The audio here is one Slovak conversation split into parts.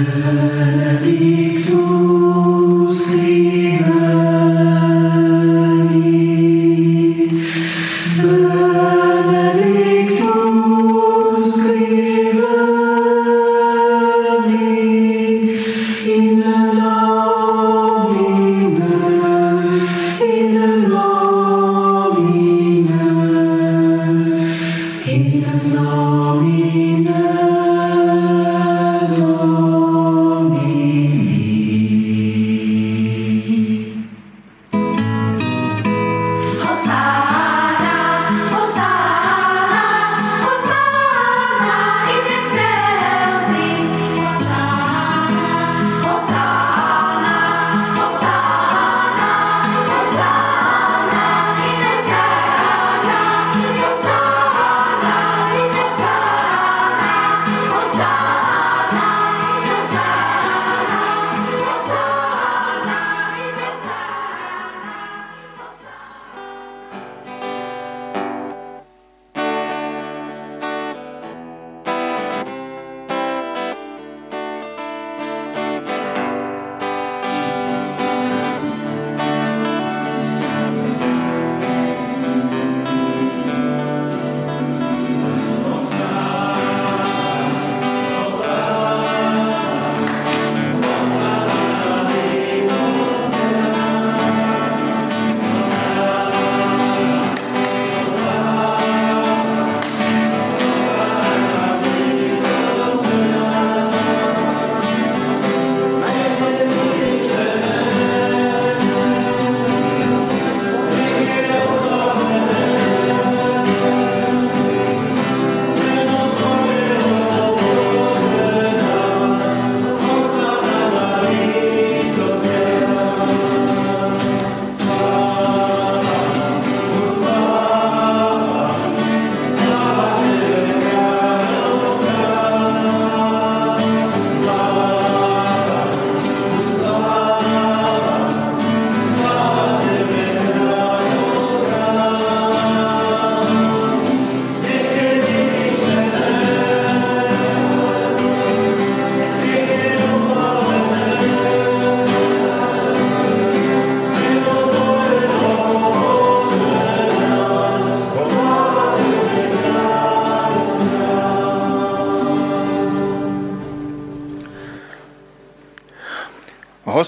العالمين.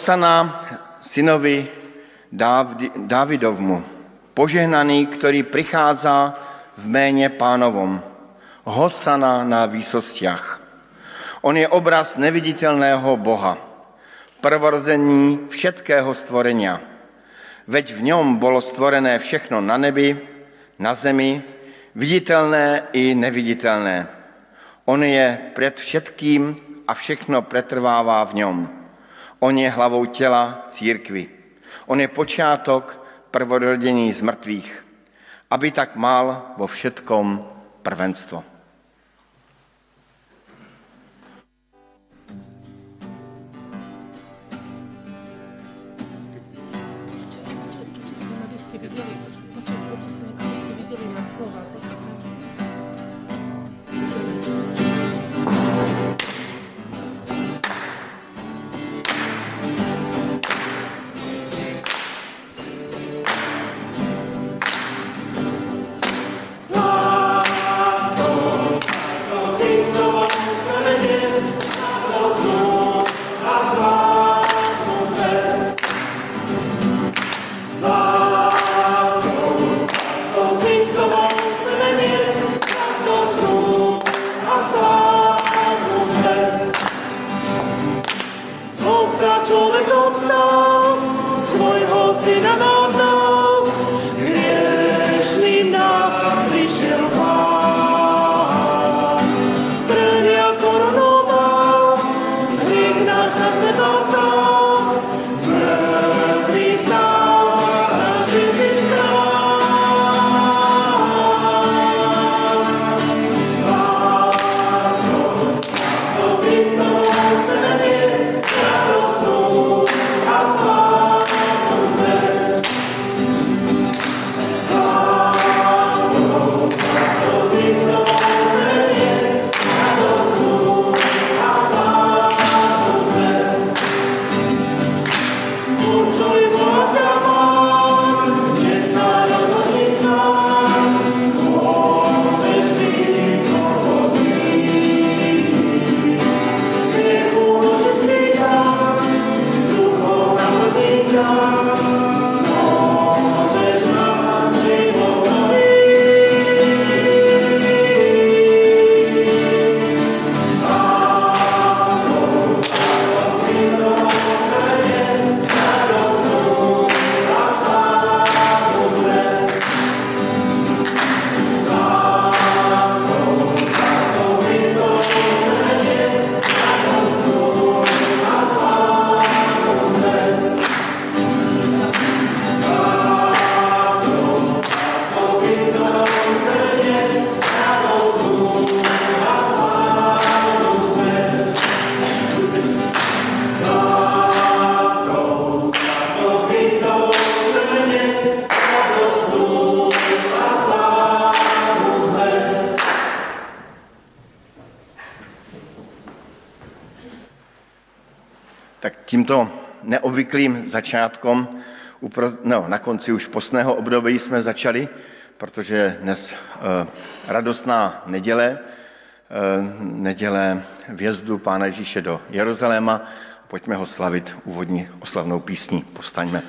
Hosana synovi Dávidovmu, požehnaný, ktorý prichádza v méne pánovom. Hosana na výsostiach. On je obraz neviditeľného Boha, prvorození všetkého stvorenia. Veď v ňom bolo stvorené všechno na nebi, na zemi, viditeľné i neviditeľné. On je pred všetkým a všechno pretrváva v ňom. On je hlavou těla církvy. On je počátok prvorodení z mrtvých, aby tak mal vo všetkom prvenstvo. Tímto neobvyklým začátkom, no, na konci už postného období jsme začali, protože dnes eh, radostná neděle, eh, neděle vjezdu Pána Ježíše do Jeruzaléma. Pojďme ho slavit úvodní oslavnou písní. Postaňme.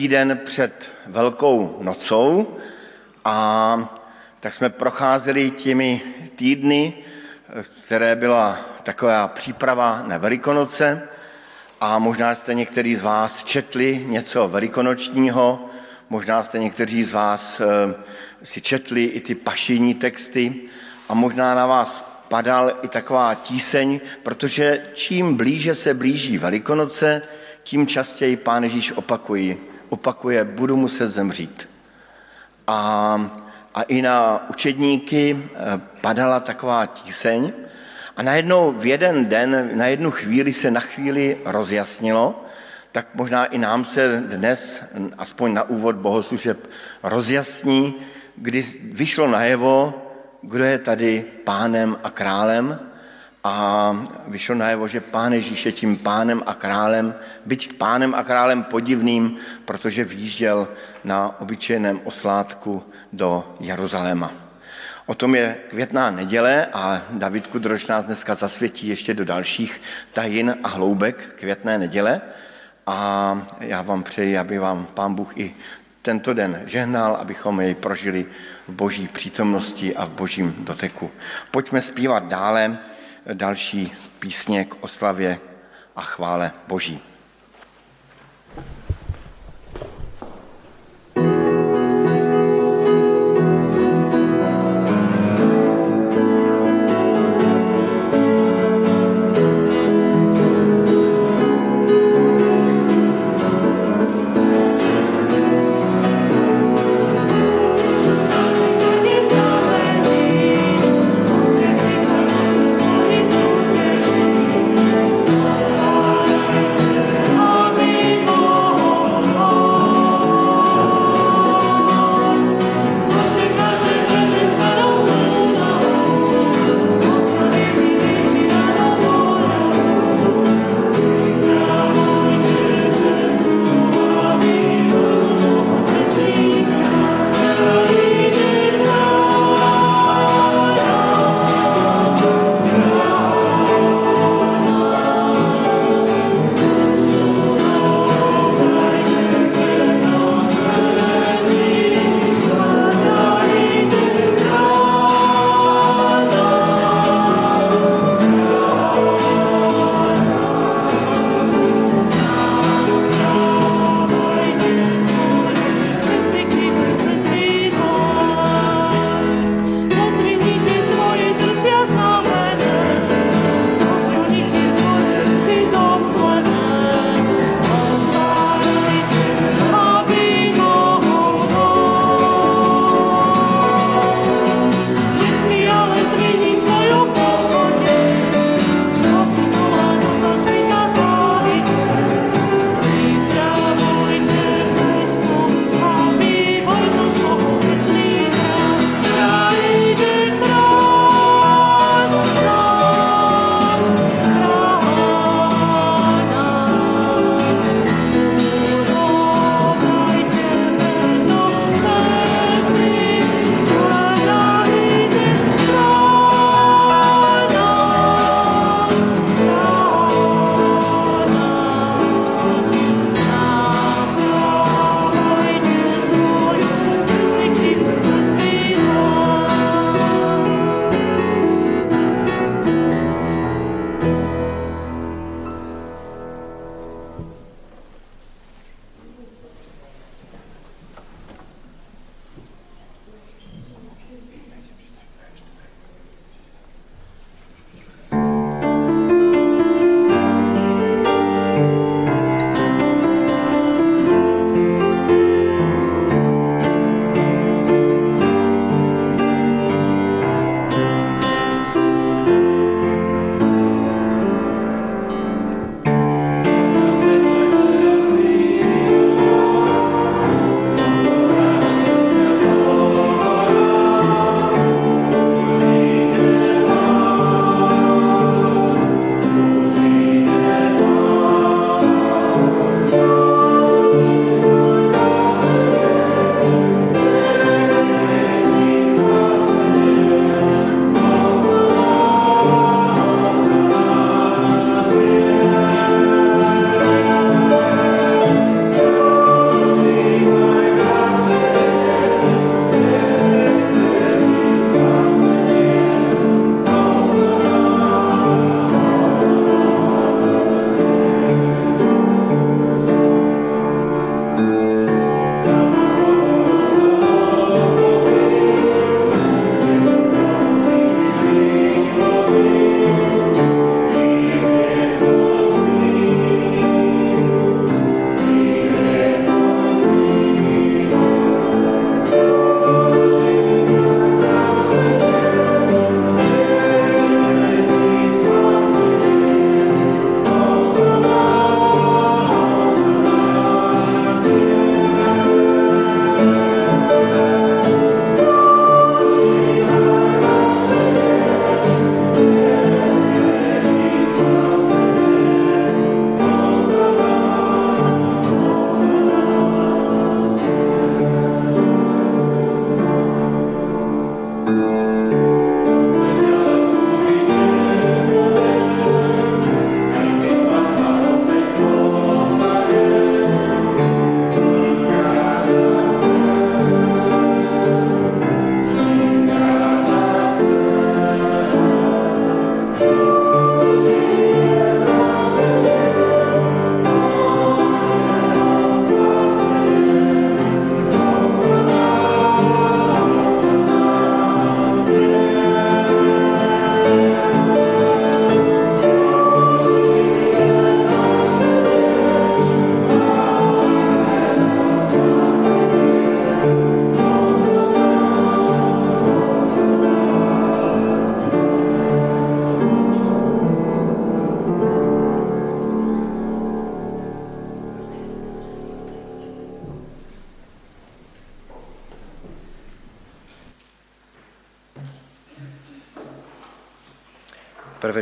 Týden před Velkou nocou a tak jsme procházeli těmi týdny, které byla taková příprava na Velikonoce a možná jste někteří z vás četli něco velikonočního, možná jste někteří z vás eh, si četli i ty pašijní texty a možná na vás padal i taková tíseň, protože čím blíže se blíží Velikonoce, tím častěji Pán Ježíš opakují, opakuje, budu muset zemřít. A, a i na učedníky eh, padala taková tíseň a najednou v jeden den, na jednu chvíli se na chvíli rozjasnilo, tak možná i nám se dnes, aspoň na úvod bohoslužeb, rozjasní, kdy vyšlo najevo, kdo je tady pánem a králem a vyšlo najevo, že pán Ježíš je tím pánem a králem, byť pánem a králem podivným, protože výjížděl na obyčejném oslátku do Jeruzaléma. O tom je květná neděle a David Kudroš nás dneska zasvětí ještě do dalších tajin a hloubek květné neděle. A já vám přeji, aby vám Pán Bůh i tento den žehnal, abychom jej prožili v boží přítomnosti a v božím doteku. Pojďme zpívat dále další písně k oslavě a chvále boží.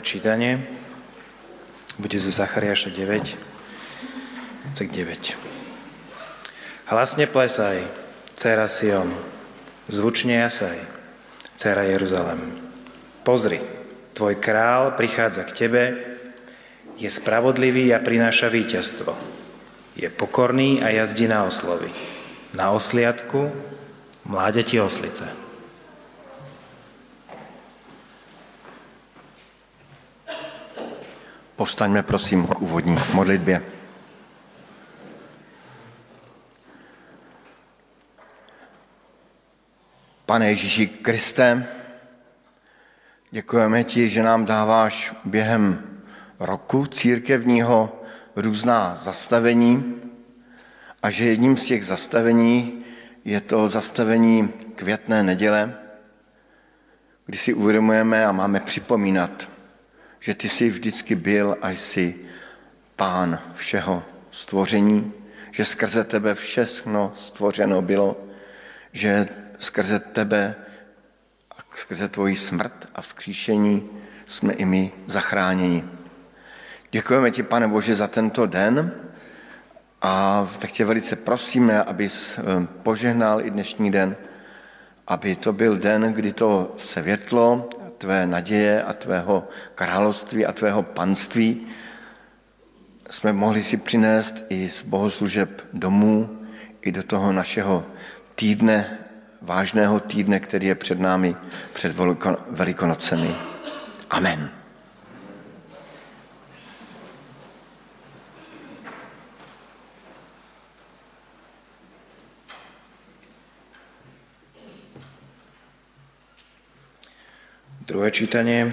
Čítanie bude zo Zachariáša 9, cek 9. Hlasne plesaj, dcera Sion, zvučne jasaj, dcera Jeruzalem. Pozri, tvoj král prichádza k tebe, je spravodlivý a prináša víťazstvo. Je pokorný a jazdí na oslovy. Na osliadku mládeti oslice. Povstaňme prosím k úvodní modlitbě. Pane Ježíši Kriste, děkujeme ti, že nám dáváš během roku církevního různá zastavení a že jedním z těch zastavení je to zastavení květné neděle, kdy si uvědomujeme a máme připomínat že ty jsi vždycky byl a jsi pán všeho stvoření, že skrze tebe všechno stvořeno bylo, že skrze tebe a skrze tvoji smrt a vzkříšení jsme i my zachráněni. Děkujeme ti, pane Bože, za tento den a tak tě velice prosíme, abys eh, požehnal i dnešní den, aby to byl den, kdy to světlo tvé naděje a tvého království a tvého panství jsme mohli si přinést i z bohoslužeb domů, i do toho našeho týdne, vážného týdne, který je před námi před Velikonocemi. Amen. Druhé čítanie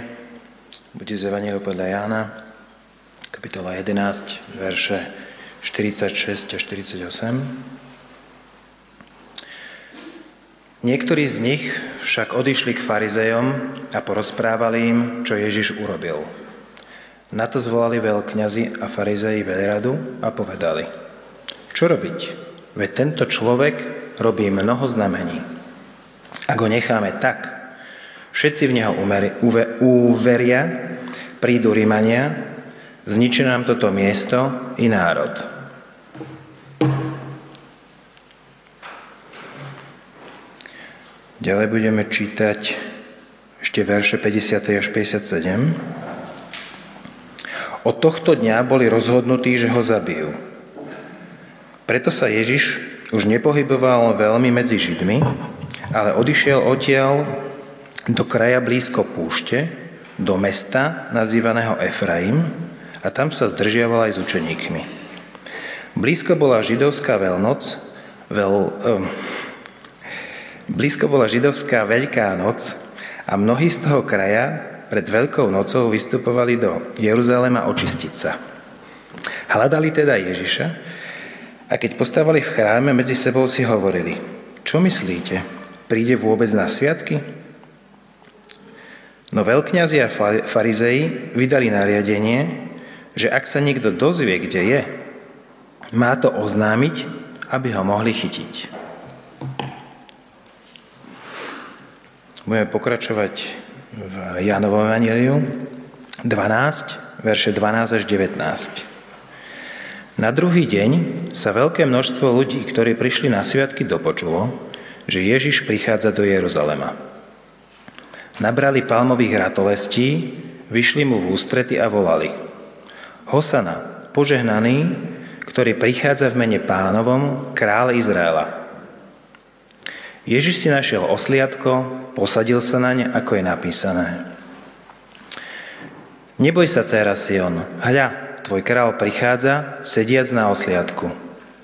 bude z Evangelia podľa Jána, kapitola 11, verše 46 a 48. Niektorí z nich však odišli k farizejom a porozprávali im, čo Ježiš urobil. Na to zvolali veľkňazi a farizeji veľradu a povedali, čo robiť? Veď tento človek robí mnoho znamení. Ak ho necháme tak, Všetci v Neho uveria, prídu Rímania, zničí nám toto miesto i národ. Ďalej budeme čítať ešte verše 50. až 57. Od tohto dňa boli rozhodnutí, že ho zabijú. Preto sa Ježiš už nepohyboval veľmi medzi Židmi, ale odišiel odtiaľ do kraja blízko púšte, do mesta nazývaného Efraim a tam sa zdržiaval aj s učeníkmi. Blízko bola židovská veľnoc, veľ, um, blízko bola židovská Veľká noc a mnohí z toho kraja pred Veľkou nocou vystupovali do Jeruzalema očistiť sa. Hľadali teda Ježiša a keď postávali v chráme, medzi sebou si hovorili, čo myslíte, príde vôbec na sviatky? No veľkňazi a farizei vydali nariadenie, že ak sa niekto dozvie, kde je, má to oznámiť, aby ho mohli chytiť. Budeme pokračovať v Jánovom Evangeliu 12, verše 12 až 19. Na druhý deň sa veľké množstvo ľudí, ktorí prišli na sviatky, dopočulo, že Ježiš prichádza do Jeruzalema. Nabrali palmových ratolestí, vyšli mu v ústrety a volali Hosana, požehnaný, ktorý prichádza v mene pánovom, král Izraela. Ježiš si našiel osliadko, posadil sa na ne, ako je napísané. Neboj sa, dcera Sion, hľa, tvoj král prichádza, sediac na osliadku.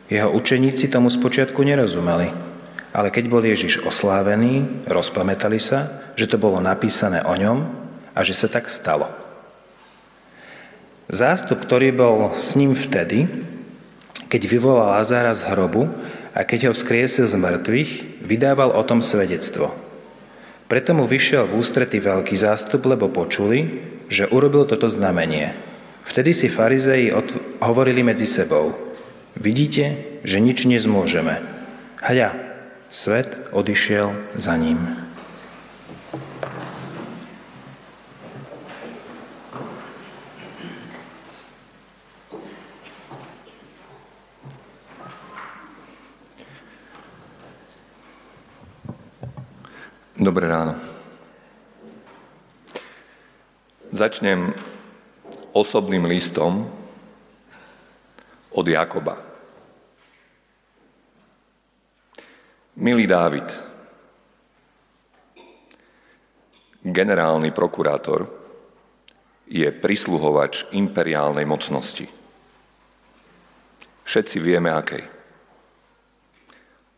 Jeho učeníci tomu spočiatku nerozumeli. Ale keď bol Ježiš oslávený, rozpamätali sa, že to bolo napísané o ňom a že sa tak stalo. Zástup, ktorý bol s ním vtedy, keď vyvolal Lazára z hrobu a keď ho vzkriesil z mŕtvych, vydával o tom svedectvo. Preto mu vyšiel v ústrety veľký zástup, lebo počuli, že urobil toto znamenie. Vtedy si farizei hovorili medzi sebou. Vidíte, že nič nezmôžeme. Hľa, Svet odišiel za ním. Dobré ráno. Začnem osobným listom od Jakoba. Milý Dávid, generálny prokurátor je prisluhovač imperiálnej mocnosti. Všetci vieme, akej.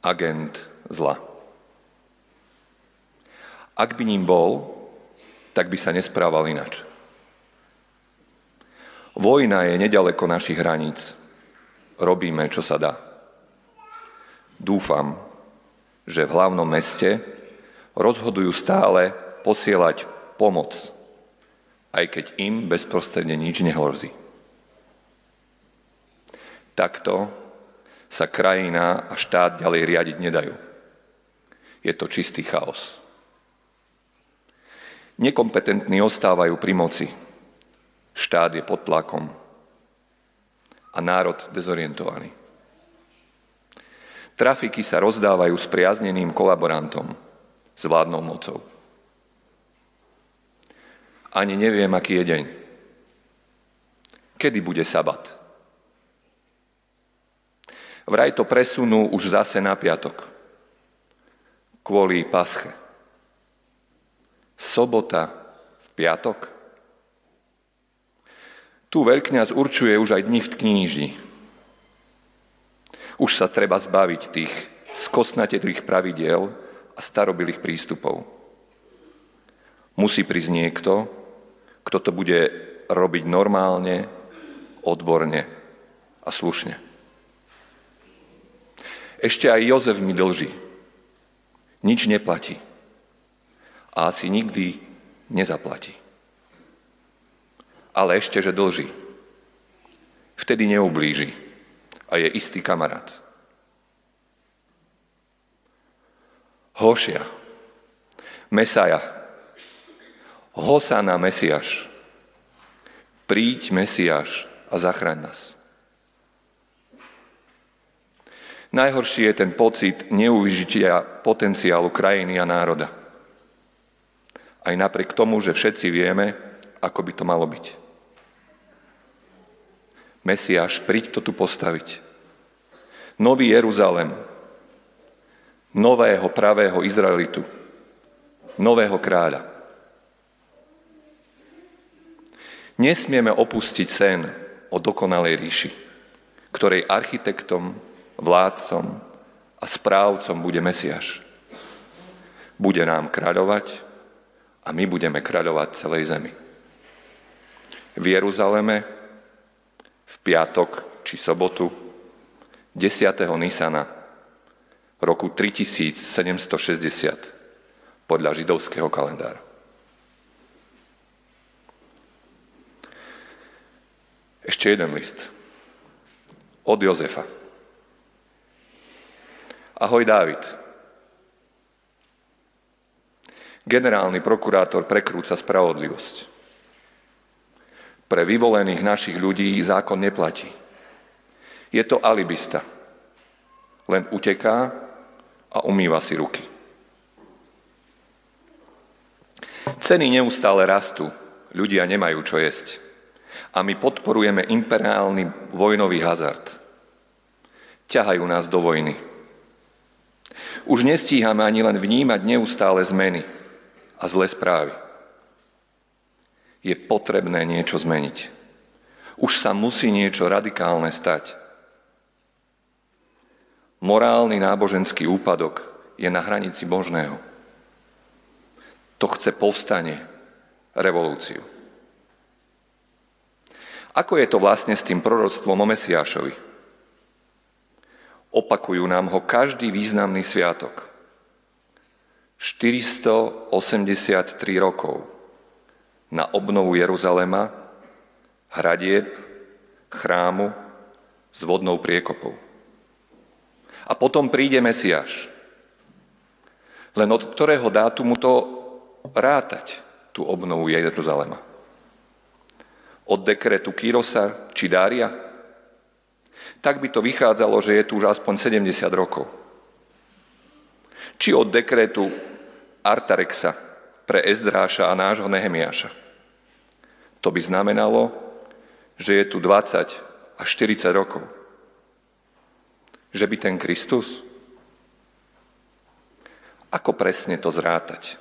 Agent zla. Ak by ním bol, tak by sa nesprával inač. Vojna je nedaleko našich hraníc. Robíme, čo sa dá. Dúfam, že v hlavnom meste rozhodujú stále posielať pomoc, aj keď im bezprostredne nič nehrozí. Takto sa krajina a štát ďalej riadiť nedajú. Je to čistý chaos. Nekompetentní ostávajú pri moci. Štát je pod tlakom a národ dezorientovaný. Trafiky sa rozdávajú s priazneným kolaborantom, s vládnou mocou. Ani neviem, aký je deň. Kedy bude sabat? Vraj to presunú už zase na piatok. Kvôli pasche sobota v piatok. Tu veľkňaz určuje už aj dni v kníži. Už sa treba zbaviť tých skosnatých pravidiel a starobilých prístupov. Musí prísť niekto, kto to bude robiť normálne, odborne a slušne. Ešte aj Jozef mi dlží. Nič neplatí a asi nikdy nezaplatí. Ale ešte, že dlží. Vtedy neublíži a je istý kamarát. Hošia, Mesaja, Hosana Mesiaš, príď Mesiaš a zachraň nás. Najhorší je ten pocit neuvyžitia potenciálu krajiny a národa. Aj napriek tomu, že všetci vieme, ako by to malo byť. Mesiáš, príď to tu postaviť. Nový Jeruzalem, nového pravého Izraelitu, nového kráľa. Nesmieme opustiť sen o dokonalej ríši, ktorej architektom, vládcom a správcom bude Mesiáš. Bude nám kráľovať, a my budeme kráľovať celej zemi. V Jeruzaleme v piatok či sobotu 10. Nisana roku 3760 podľa židovského kalendára. Ešte jeden list. Od Jozefa. Ahoj Dávid. Generálny prokurátor prekrúca spravodlivosť. Pre vyvolených našich ľudí zákon neplatí. Je to alibista. Len uteká a umýva si ruky. Ceny neustále rastú, ľudia nemajú čo jesť. A my podporujeme imperiálny vojnový hazard. Ťahajú nás do vojny. Už nestíhame ani len vnímať neustále zmeny a zlé správy. Je potrebné niečo zmeniť. Už sa musí niečo radikálne stať. Morálny náboženský úpadok je na hranici možného. To chce povstanie, revolúciu. Ako je to vlastne s tým proroctvom o Mesiášovi? Opakujú nám ho každý významný sviatok – 483 rokov na obnovu Jeruzalema, hradieb, chrámu s vodnou priekopou. A potom príde Mesiáš. Len od ktorého dátumu to rátať, tú obnovu Jeruzalema? Od dekretu Kyrosa či Dária? Tak by to vychádzalo, že je tu už aspoň 70 rokov. Či od dekretu Artarexa pre Ezdráša a nášho Nehemiáša. To by znamenalo, že je tu 20 až 40 rokov. Že by ten Kristus? Ako presne to zrátať?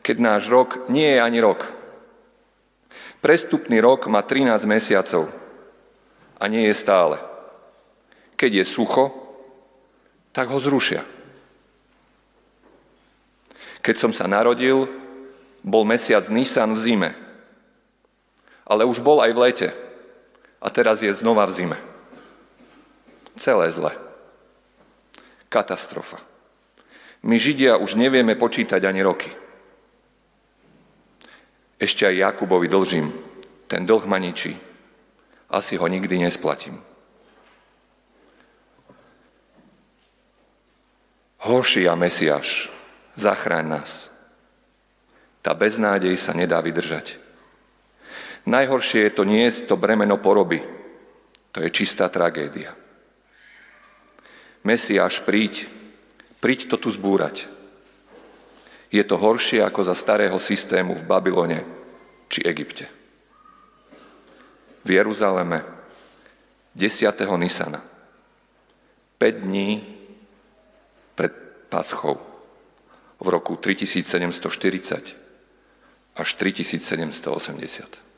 Keď náš rok nie je ani rok. Prestupný rok má 13 mesiacov a nie je stále. Keď je sucho, tak ho zrušia. Keď som sa narodil, bol mesiac Nisan v zime. Ale už bol aj v lete. A teraz je znova v zime. Celé zle. Katastrofa. My Židia už nevieme počítať ani roky. Ešte aj Jakubovi dlžím. Ten dlh ma ničí. Asi ho nikdy nesplatím. Hošia Mesiáš, zachráň nás. Tá beznádej sa nedá vydržať. Najhoršie je to nie je to bremeno poroby. To je čistá tragédia. Mesiáš, príď, príď to tu zbúrať. Je to horšie ako za starého systému v Babylone či Egypte. V Jeruzaleme 10. Nisana 5 dní pred Paschou v roku 3740 až 3780.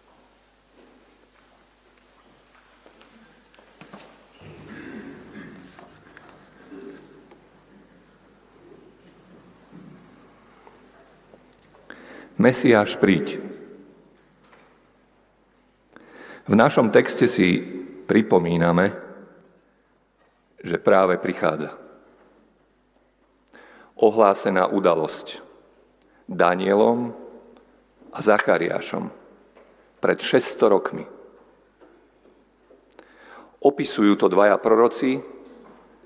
Mesiáš príď. V našom texte si pripomíname, že práve prichádza ohlásená udalosť Danielom a Zachariášom pred 600 rokmi. Opisujú to dvaja proroci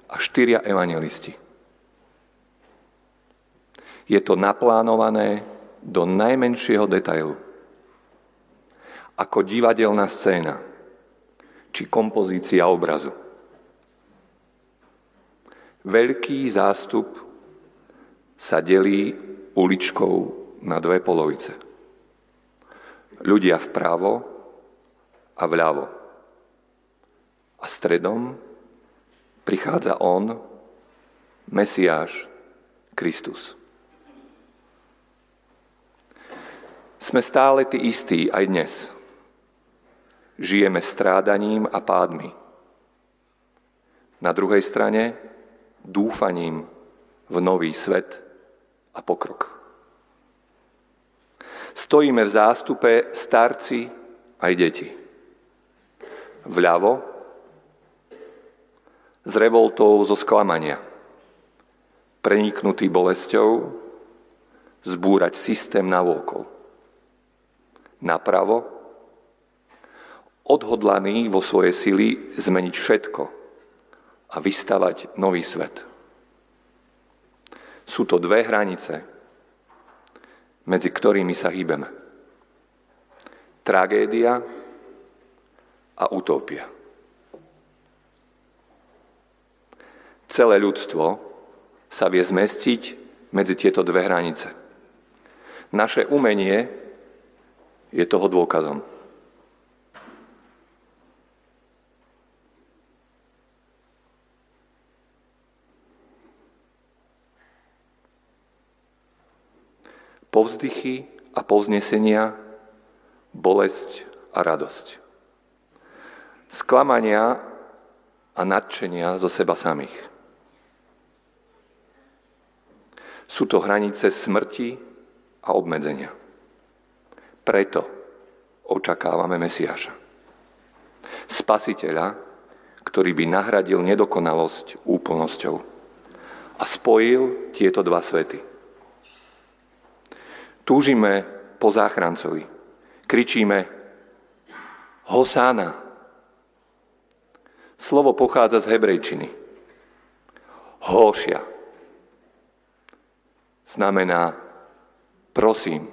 a štyria evangelisti. Je to naplánované do najmenšieho detailu. Ako divadelná scéna či kompozícia obrazu. Veľký zástup sa delí uličkou na dve polovice. Ľudia vpravo a vľavo. A stredom prichádza On, Mesiáš, Kristus. Sme stále tí istí aj dnes. Žijeme strádaním a pádmi. Na druhej strane dúfaním v nový svet, a pokrok. Stojíme v zástupe starci aj deti. Vľavo s revoltou zo sklamania, preniknutý bolesťou, zbúrať systém na vôkol. Napravo odhodlaný vo svojej sily zmeniť všetko a vystavať nový svet. Sú to dve hranice, medzi ktorými sa hýbeme. Tragédia a utópia. Celé ľudstvo sa vie zmestiť medzi tieto dve hranice. Naše umenie je toho dôkazom. povzdychy a povznesenia, bolesť a radosť. Sklamania a nadšenia zo seba samých. Sú to hranice smrti a obmedzenia. Preto očakávame Mesiáša. Spasiteľa, ktorý by nahradil nedokonalosť úplnosťou a spojil tieto dva svety. Túžime po záchrancovi. Kričíme Hosána. Slovo pochádza z hebrejčiny. Hóšia. Znamená prosím,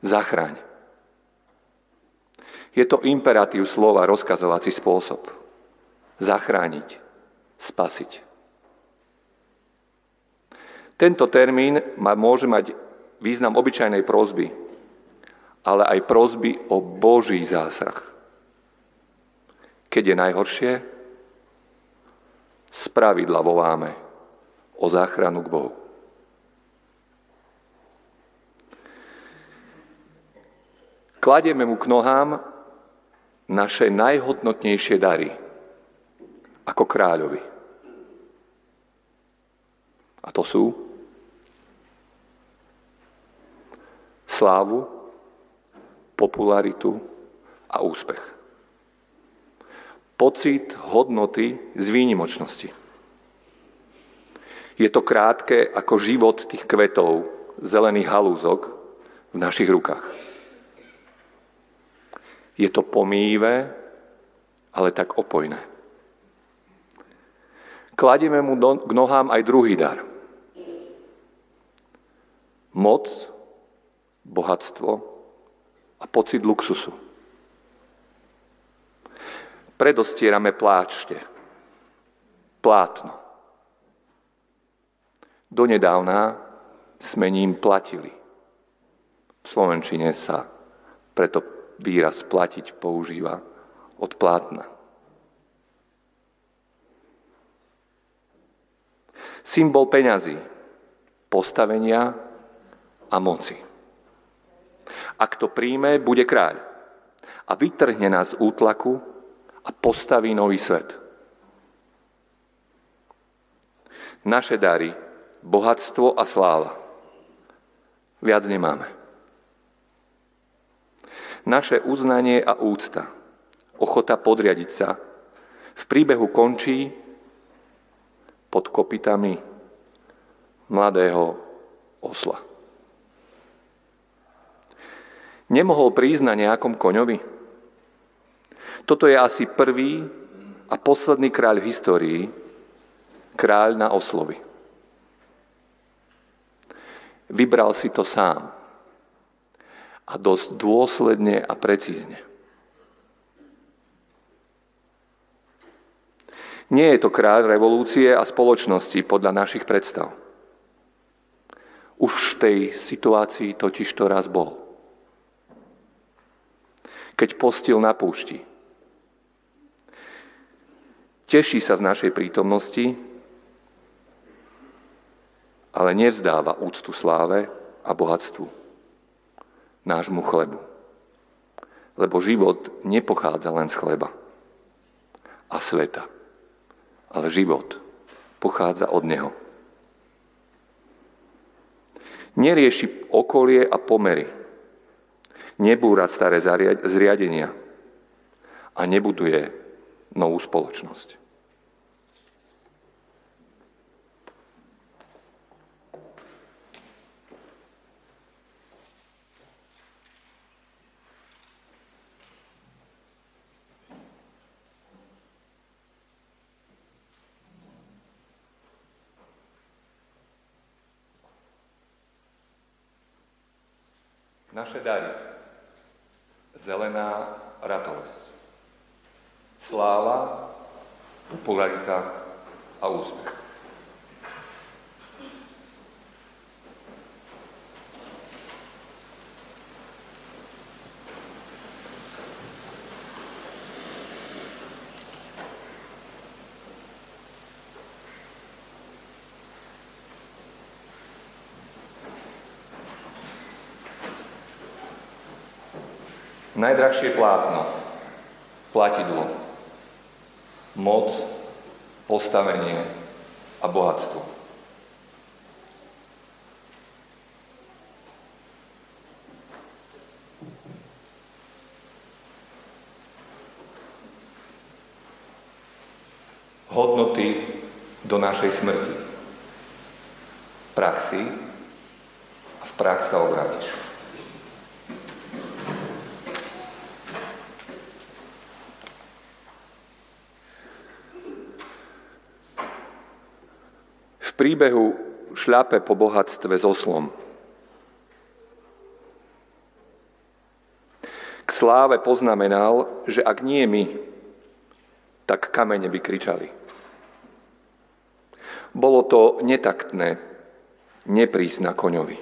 zachraň. Je to imperatív slova, rozkazovací spôsob. Zachrániť, spasiť. Tento termín môže mať význam obyčajnej prozby, ale aj prozby o Boží zásah. Keď je najhoršie, z pravidla voláme o záchranu k Bohu. Kladieme mu k nohám naše najhodnotnejšie dary ako kráľovi. A to sú slávu, popularitu a úspech. Pocit hodnoty z výnimočnosti. Je to krátke ako život tých kvetov, zelených halúzok v našich rukách. Je to pomýve, ale tak opojné. Kladieme mu do, k nohám aj druhý dar. Moc, bohatstvo a pocit luxusu. Predostierame pláčte, plátno. Donedávna sme ním platili. V Slovenčine sa preto výraz platiť používa od plátna. Symbol peňazí, postavenia a moci. Ak to príjme, bude kráľ a vytrhne nás z útlaku a postaví nový svet. Naše dary, bohatstvo a sláva. Viac nemáme naše uznanie a úcta, ochota podriadiť sa, v príbehu končí pod kopitami mladého osla. Nemohol prísť na nejakom koňovi? Toto je asi prvý a posledný kráľ v histórii, kráľ na oslovi. Vybral si to sám a dosť dôsledne a precízne. Nie je to kráľ revolúcie a spoločnosti podľa našich predstav. Už v tej situácii totiž to raz bol. Keď postil na púšti. Teší sa z našej prítomnosti, ale nevzdáva úctu sláve a bohatstvu nášmu chlebu. Lebo život nepochádza len z chleba a sveta, ale život pochádza od Neho. Nerieši okolie a pomery, nebúra staré zriadenia a nebuduje novú spoločnosť. Naše dary. Zelená ratolesť. Sláva, popularita a úspech. Najdrahšie plátno, platidlo, moc, postavenie a bohatstvo. Hodnoty do našej smrti. Praxi a v prax sa obrátiš. Príbehu šľape po bohatstve s oslom. K sláve poznamenal, že ak nie my, tak kamene by kričali. Bolo to netaktné neprísť na koňovi.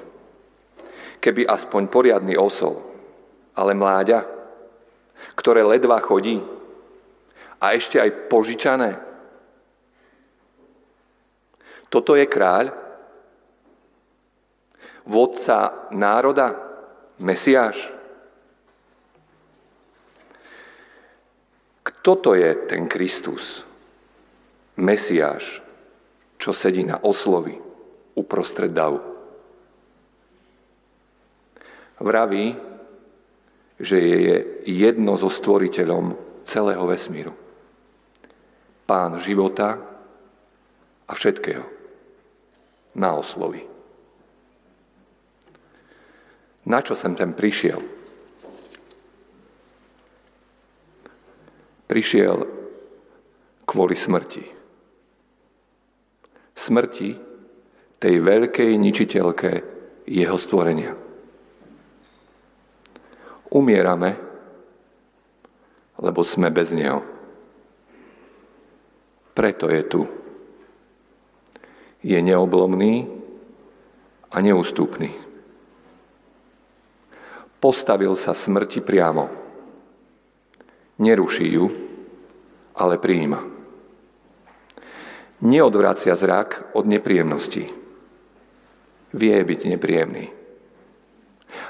Keby aspoň poriadny osol, ale mláďa, ktoré ledva chodí a ešte aj požičané. Toto je kráľ, vodca národa, Mesiáš. Kto to je ten Kristus, Mesiáš, čo sedí na oslovi uprostred davu? Vraví, že je jedno so stvoriteľom celého vesmíru. Pán života a všetkého. Na oslovi. Na čo sem ten prišiel? Prišiel kvôli smrti. Smrti tej veľkej ničiteľke jeho stvorenia. Umierame, lebo sme bez Neho. Preto je tu. Je neoblomný a neústupný postavil sa smrti priamo. Neruší ju, ale prijíma. Neodvracia zrak od nepríjemností. Vie byť nepríjemný.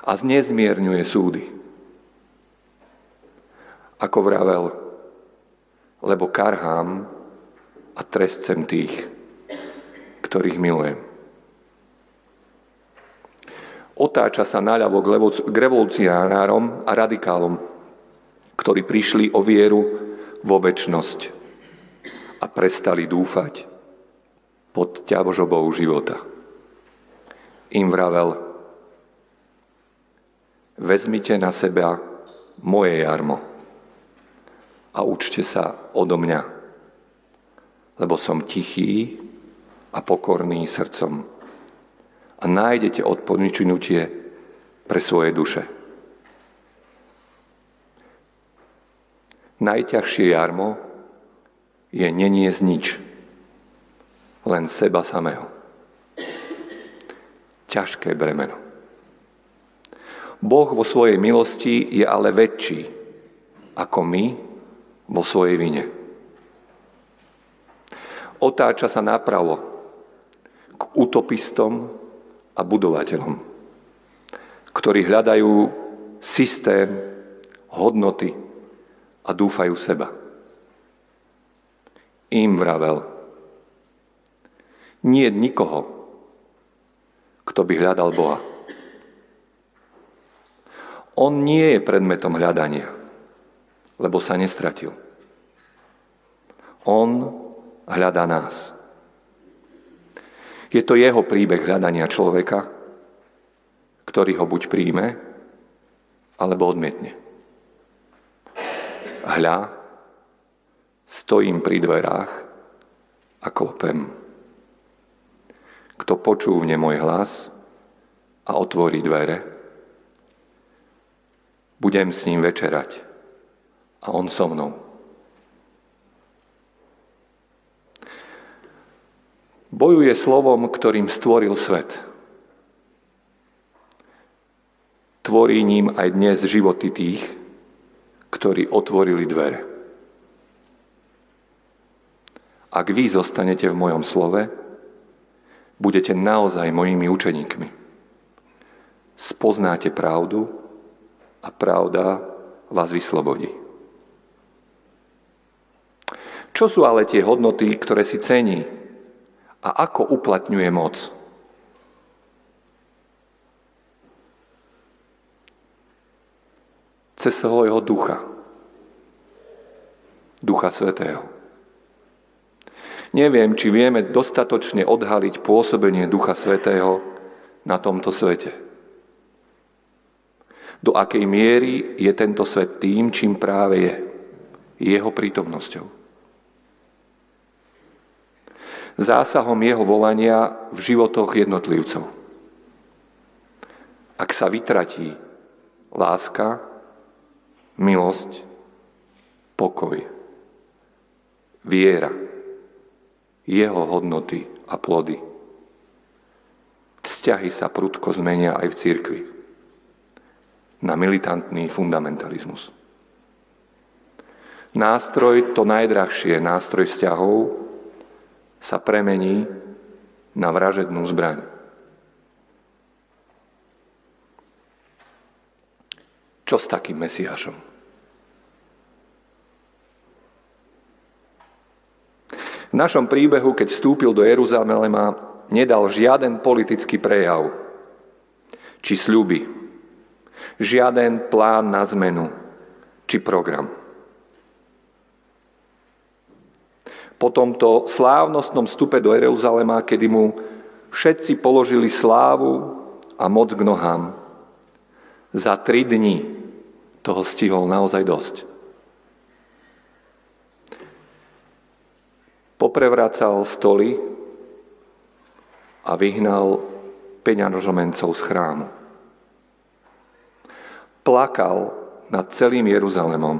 A znezmierňuje súdy. Ako vravel, lebo karhám a trestcem tých, ktorých milujem otáča sa naľavo k revolucionárom a radikálom, ktorí prišli o vieru vo väčnosť a prestali dúfať pod ťažobou života. Im vravel, vezmite na seba moje jarmo a učte sa odo mňa, lebo som tichý a pokorný srdcom a nájdete odpočinutie pre svoje duše. Najťažšie jarmo je neniesť nič, len seba samého. Ťažké bremeno. Boh vo svojej milosti je ale väčší ako my vo svojej vine. Otáča sa napravo k utopistom, a budovateľom, ktorí hľadajú systém, hodnoty a dúfajú seba. Im vravel, nie je nikoho, kto by hľadal Boha. On nie je predmetom hľadania, lebo sa nestratil. On hľadá nás. Je to jeho príbeh hľadania človeka, ktorý ho buď príjme, alebo odmietne. Hľa, stojím pri dverách a klopem. Kto počúvne môj hlas a otvorí dvere, budem s ním večerať a on so mnou. Bojuje slovom, ktorým stvoril svet. Tvorí ním aj dnes životy tých, ktorí otvorili dvere. Ak vy zostanete v mojom slove, budete naozaj mojimi učeníkmi. Spoznáte pravdu a pravda vás vyslobodí. Čo sú ale tie hodnoty, ktoré si cení a ako uplatňuje moc. Cez svojho ducha. Ducha Svetého. Neviem, či vieme dostatočne odhaliť pôsobenie Ducha Svetého na tomto svete. Do akej miery je tento svet tým, čím práve je. Jeho prítomnosťou zásahom jeho volania v životoch jednotlivcov. Ak sa vytratí láska, milosť, pokoj, viera, jeho hodnoty a plody. Vzťahy sa prudko zmenia aj v cirkvi na militantný fundamentalizmus. Nástroj, to najdrahšie, nástroj vzťahov, sa premení na vražednú zbraň. Čo s takým Mesiášom? V našom príbehu, keď vstúpil do Jeruzalema, nedal žiaden politický prejav či sľuby, žiaden plán na zmenu či program. Po tomto slávnostnom vstupe do Jeruzalema, kedy mu všetci položili slávu a moc k nohám, za tri dni toho stihol naozaj dosť. Poprevracal stoly a vyhnal peňažomencov z chrámu. Plakal nad celým Jeruzalemom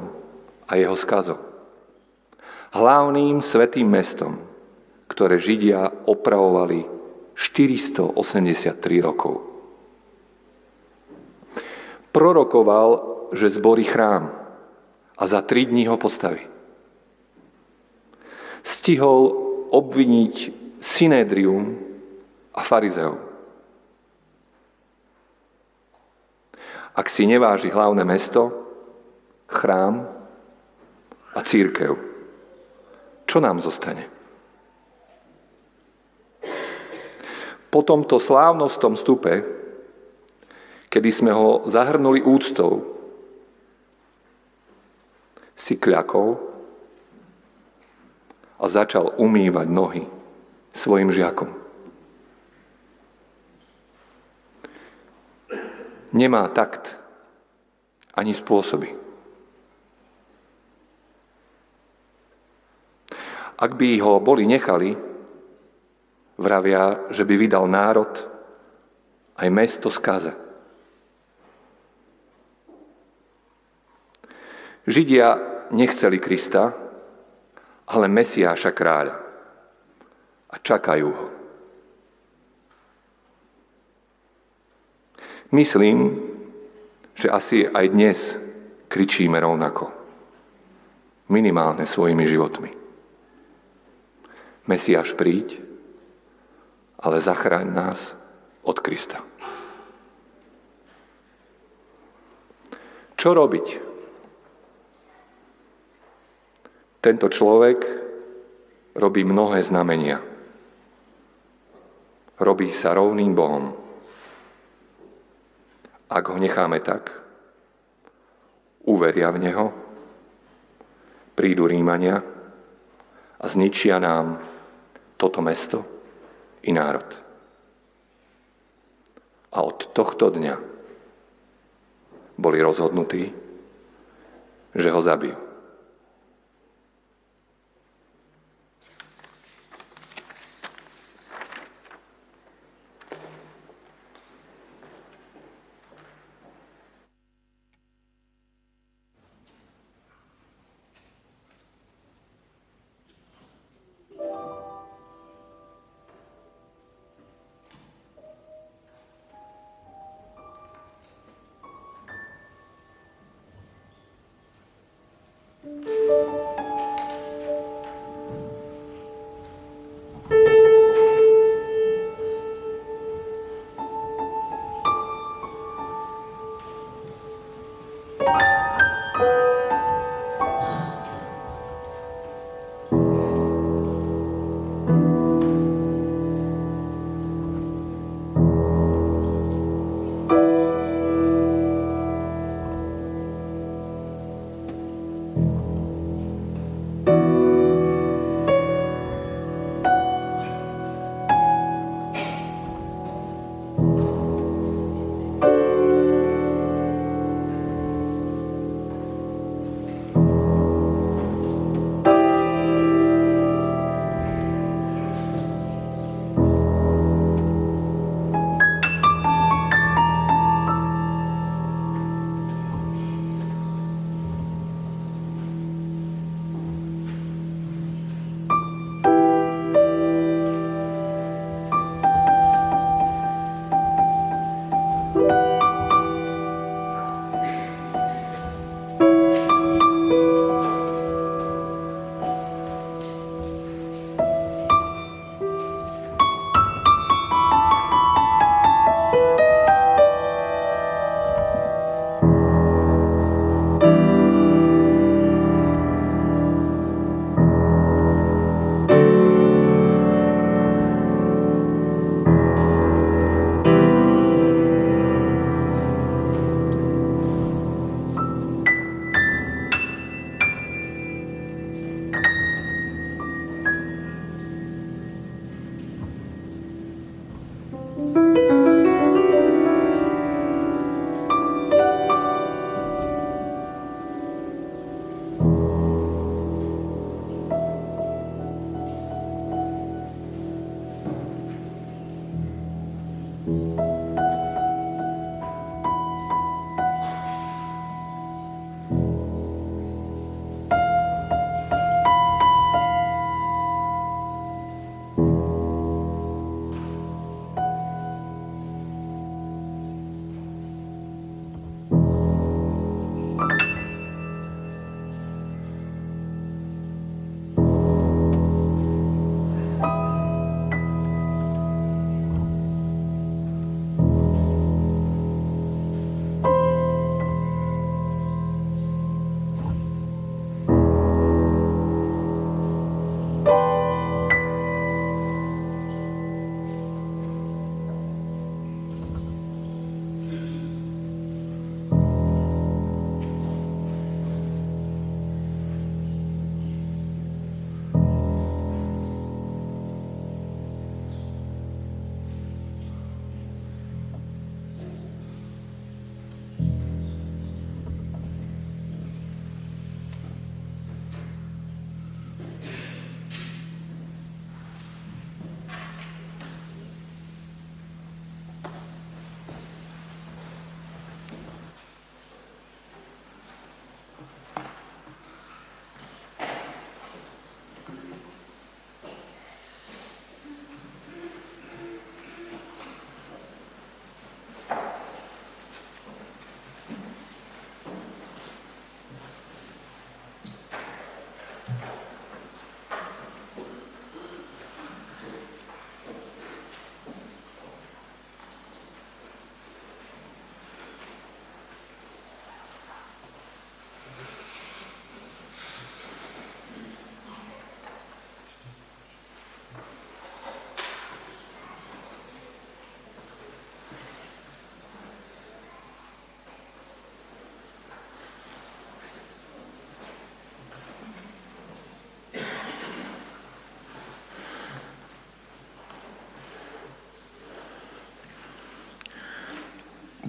a jeho skazom. Hlavným svetým mestom, ktoré Židia opravovali 483 rokov prorokoval, že zborí chrám a za tri dní ho postaví. Stihol obviniť Synédrium a farizeov. Ak si neváži hlavné mesto, chrám a církev, čo nám zostane? Po tomto slávnostom stupe kedy sme ho zahrnuli úctou, si kľakol a začal umývať nohy svojim žiakom. Nemá takt ani spôsoby. Ak by ho boli nechali, vravia, že by vydal národ aj mesto skaza. Židia nechceli Krista, ale Mesiáša kráľa. A čakajú ho. Myslím, že asi aj dnes kričíme rovnako. Minimálne svojimi životmi. Mesiáš príď, ale zachráň nás od Krista. Čo robiť? Tento človek robí mnohé znamenia. Robí sa rovným Bohom. Ak ho necháme tak, uveria v Neho, prídu Rímania a zničia nám toto mesto i národ. A od tohto dňa boli rozhodnutí, že ho zabijú.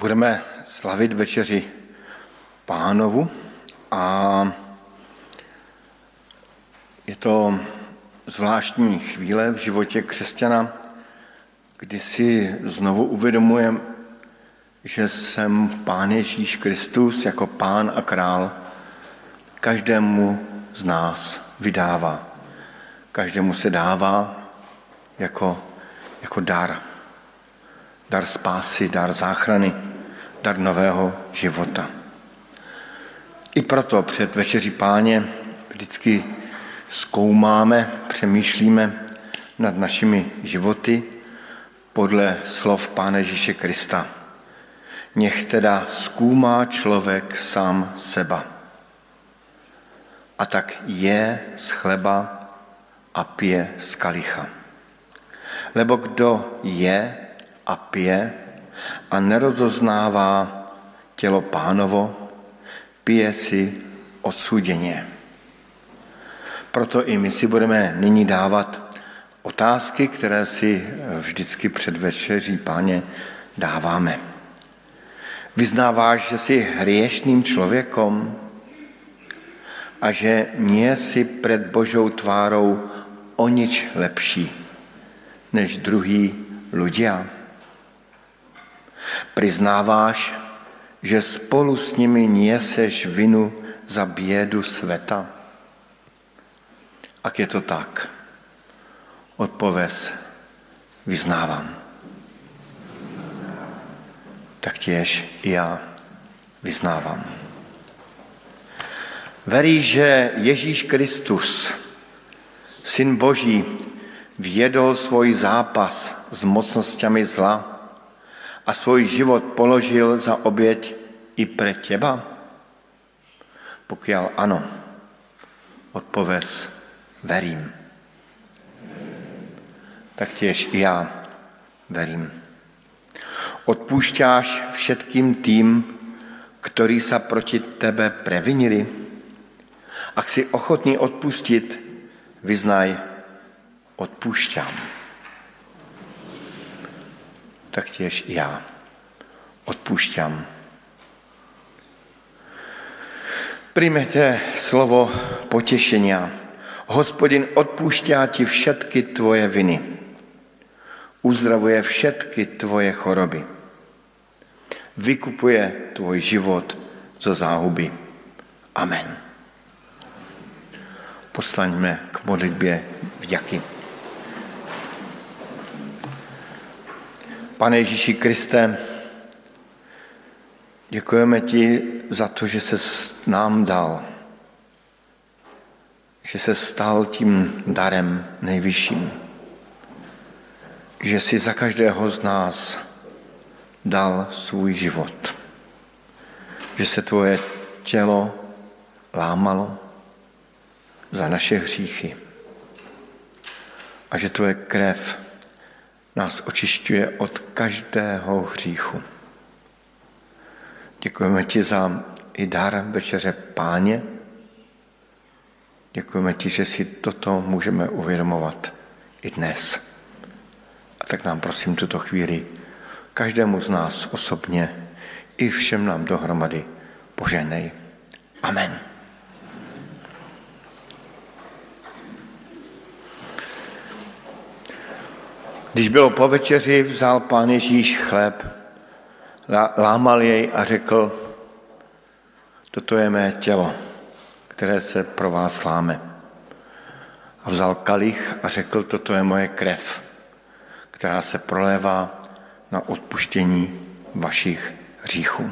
Budeme slavit večeři pánovu a je to zvláštní chvíle v životě křesťana, kdy si znovu uvědomujem, že jsem Pán Ježíš Kristus jako Pán a Král každému z nás vydává. Každému se dává jako, jako dar. Dar spásy, dar záchrany, dar nového života. I proto před Večeří Páně vždycky zkoumáme, přemýšlíme nad našimi životy podle slov Pána Ježíše Krista. Nech teda zkoumá člověk sám seba. A tak je z chleba a pije z kalicha. Lebo kdo je a pije a nerozoznává tělo pánovo, pije si odsuděně. Proto i my si budeme nyní dávat otázky, které si vždycky před večeří páně dáváme. Vyznáváš, že jsi hriešným člověkom a že nie si před Božou tvárou o nič lepší než druhý ľudia. Priznáváš, že spolu s nimi nieseš vinu za biedu sveta? Ak je to tak, odpověz vyznávám. Tak tiež já vyznávám. Verí, že Ježíš Kristus, Syn Boží, viedol svůj zápas s mocnosťami zla a svůj život položil za oběť i pre teba? Pokiaľ ano, odpověz verím. Tak tiež i já verím. Odpúšťáš všetkým tým, ktorí sa proti tebe previnili? Ak si ochotný odpustiť, vyznaj, odpúšťam. Taktiež ja odpúšťam. Príjmete slovo potešenia. Hospodin odpúšťá ti všetky tvoje viny. Uzdravuje všetky tvoje choroby. Vykupuje tvoj život zo záhuby. Amen. Postaňme k modlitbě vďaky. Pane Ježíši Kriste, děkujeme ti za to, že se nám dal, že se stal tím darem nejvyšším, že si za každého z nás dal svůj život, že se tvoje tělo lámalo, za naše hříchy. A že tvoje krev nás očišťuje od každého hříchu. Děkujeme ti za i dar večeře páně. Děkujeme ti, že si toto můžeme uvědomovat i dnes. A tak nám prosím tuto chvíli každému z nás osobně i všem nám dohromady poženej. Amen. Když bylo po večeři, vzal pán Ježíš chléb, lámal jej a řekl, toto je mé tělo, které se pro vás láme. A vzal kalich a řekl, toto je moje krev, která se prolévá na odpuštění vašich hříchů.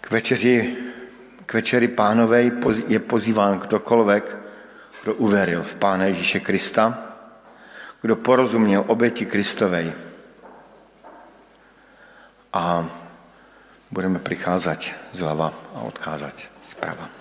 K večeři, k večeri pánovej je pozýván kdokoliv, kdo uveril v Pána Ježíše Krista, kdo porozuměl oběti Kristovej. A budeme přicházet zleva a odcházet zprava.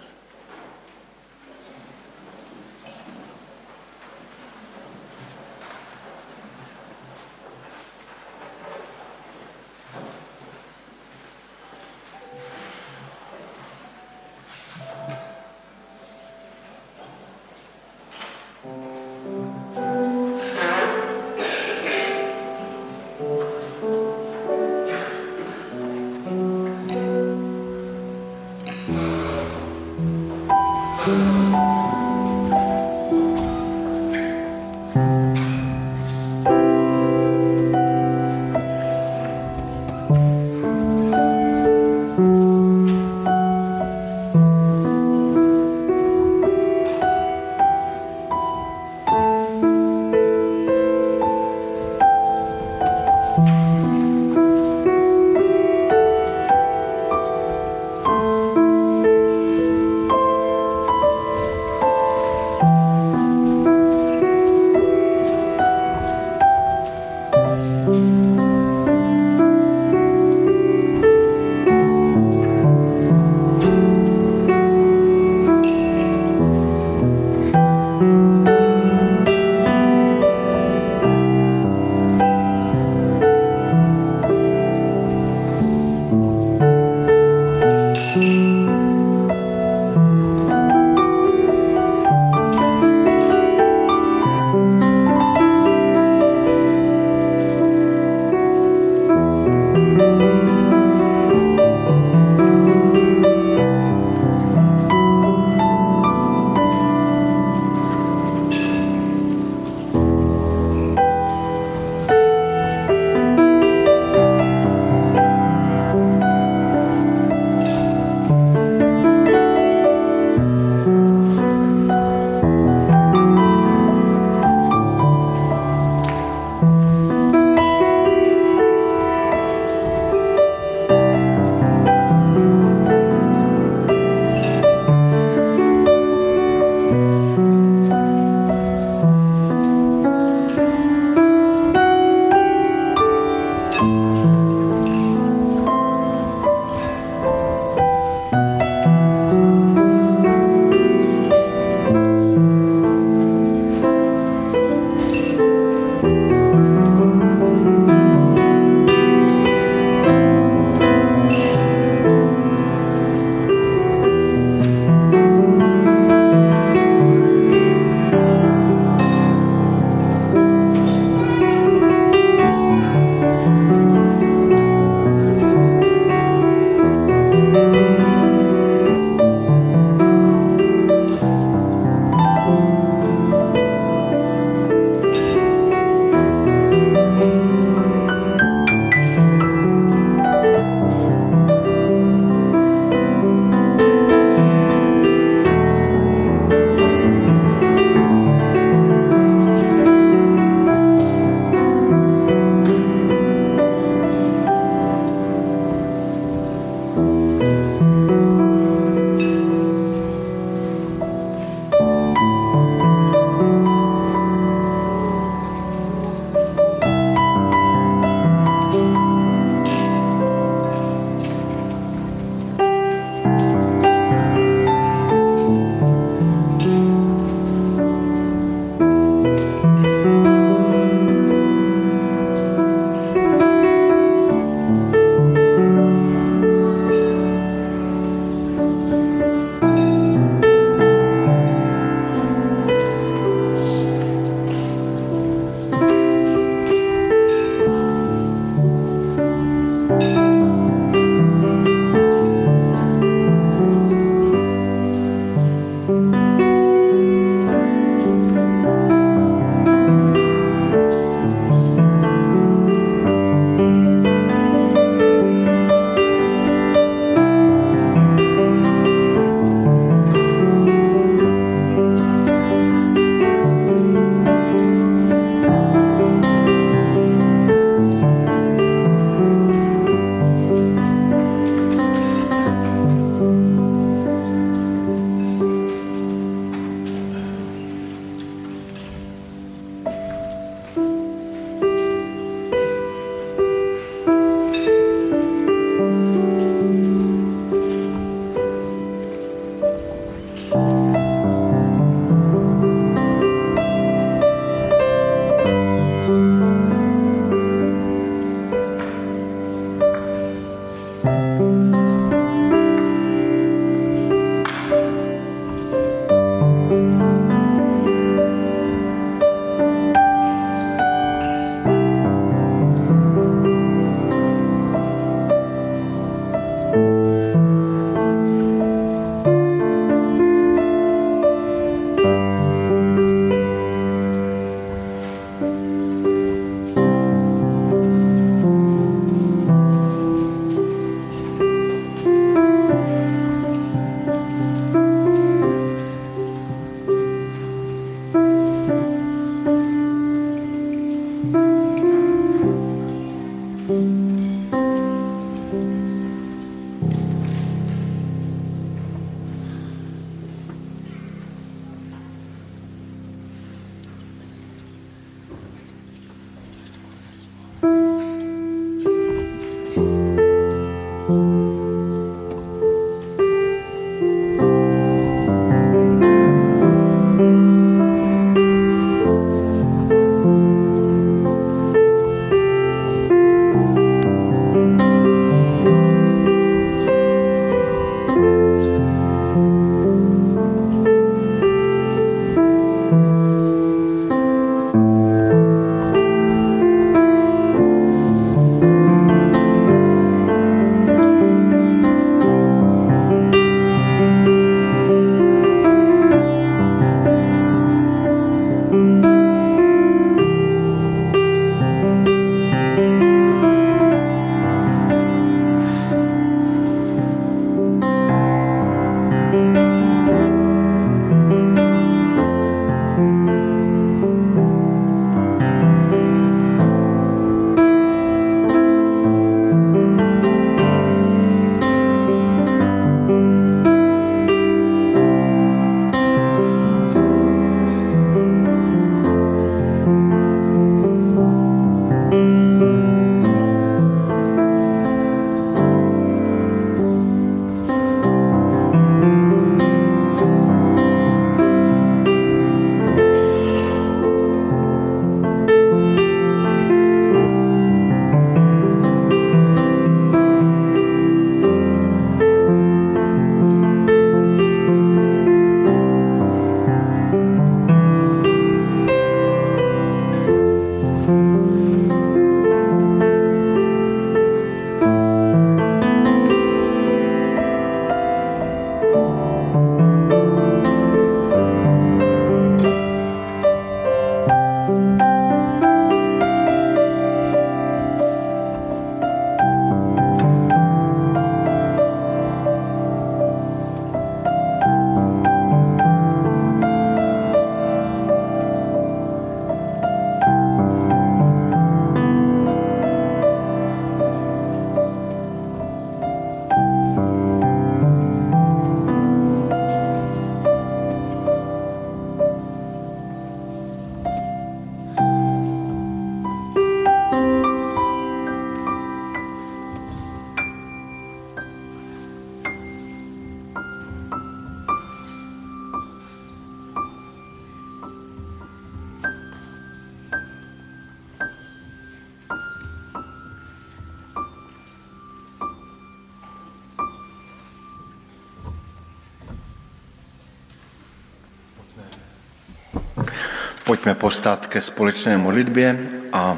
Pojďme postat ke společné modlitbě a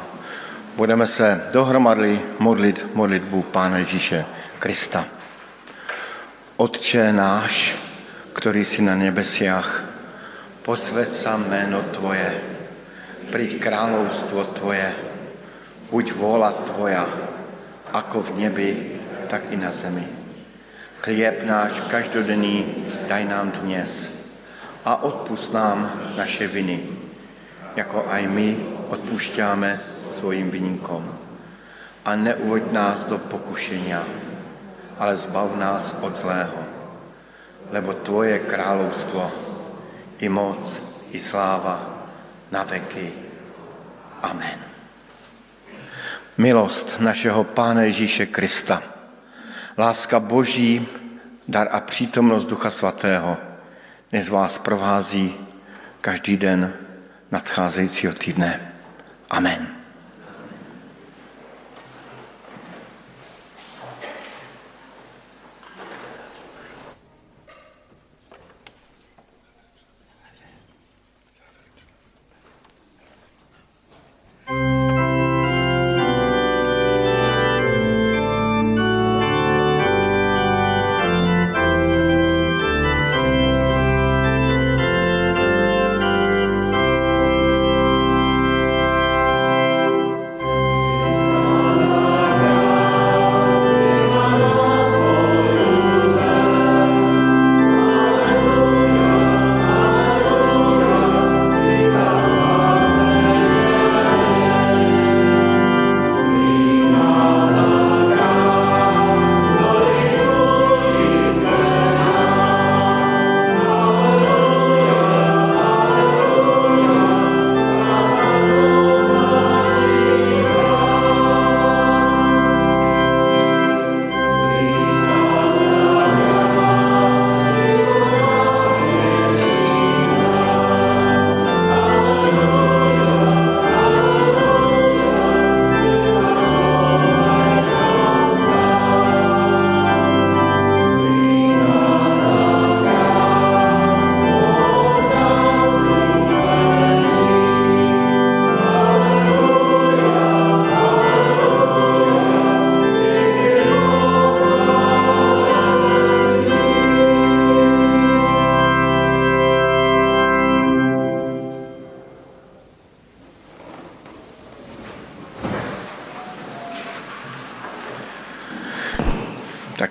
budeme se dohromady modlit modlitbu Pána Ježíše Krista. Otče náš, který si na nebesiach, posved sa jméno Tvoje, príď kráľovstvo Tvoje, buď vôľa Tvoja, ako v nebi, tak i na zemi. Chlieb náš každodenní daj nám dnes a odpust nám naše viny, jako aj my odpušťáme svojim vyníkom. A neuvoď nás do pokušenia, ale zbav nás od zlého, lebo Tvoje kráľovstvo i moc, i sláva na veky. Amen. Milost našeho Pána Ježíše Krista, láska Boží, dar a přítomnost Ducha Svatého, dnes vás provází každý den nadcházejícího týdne. Amen.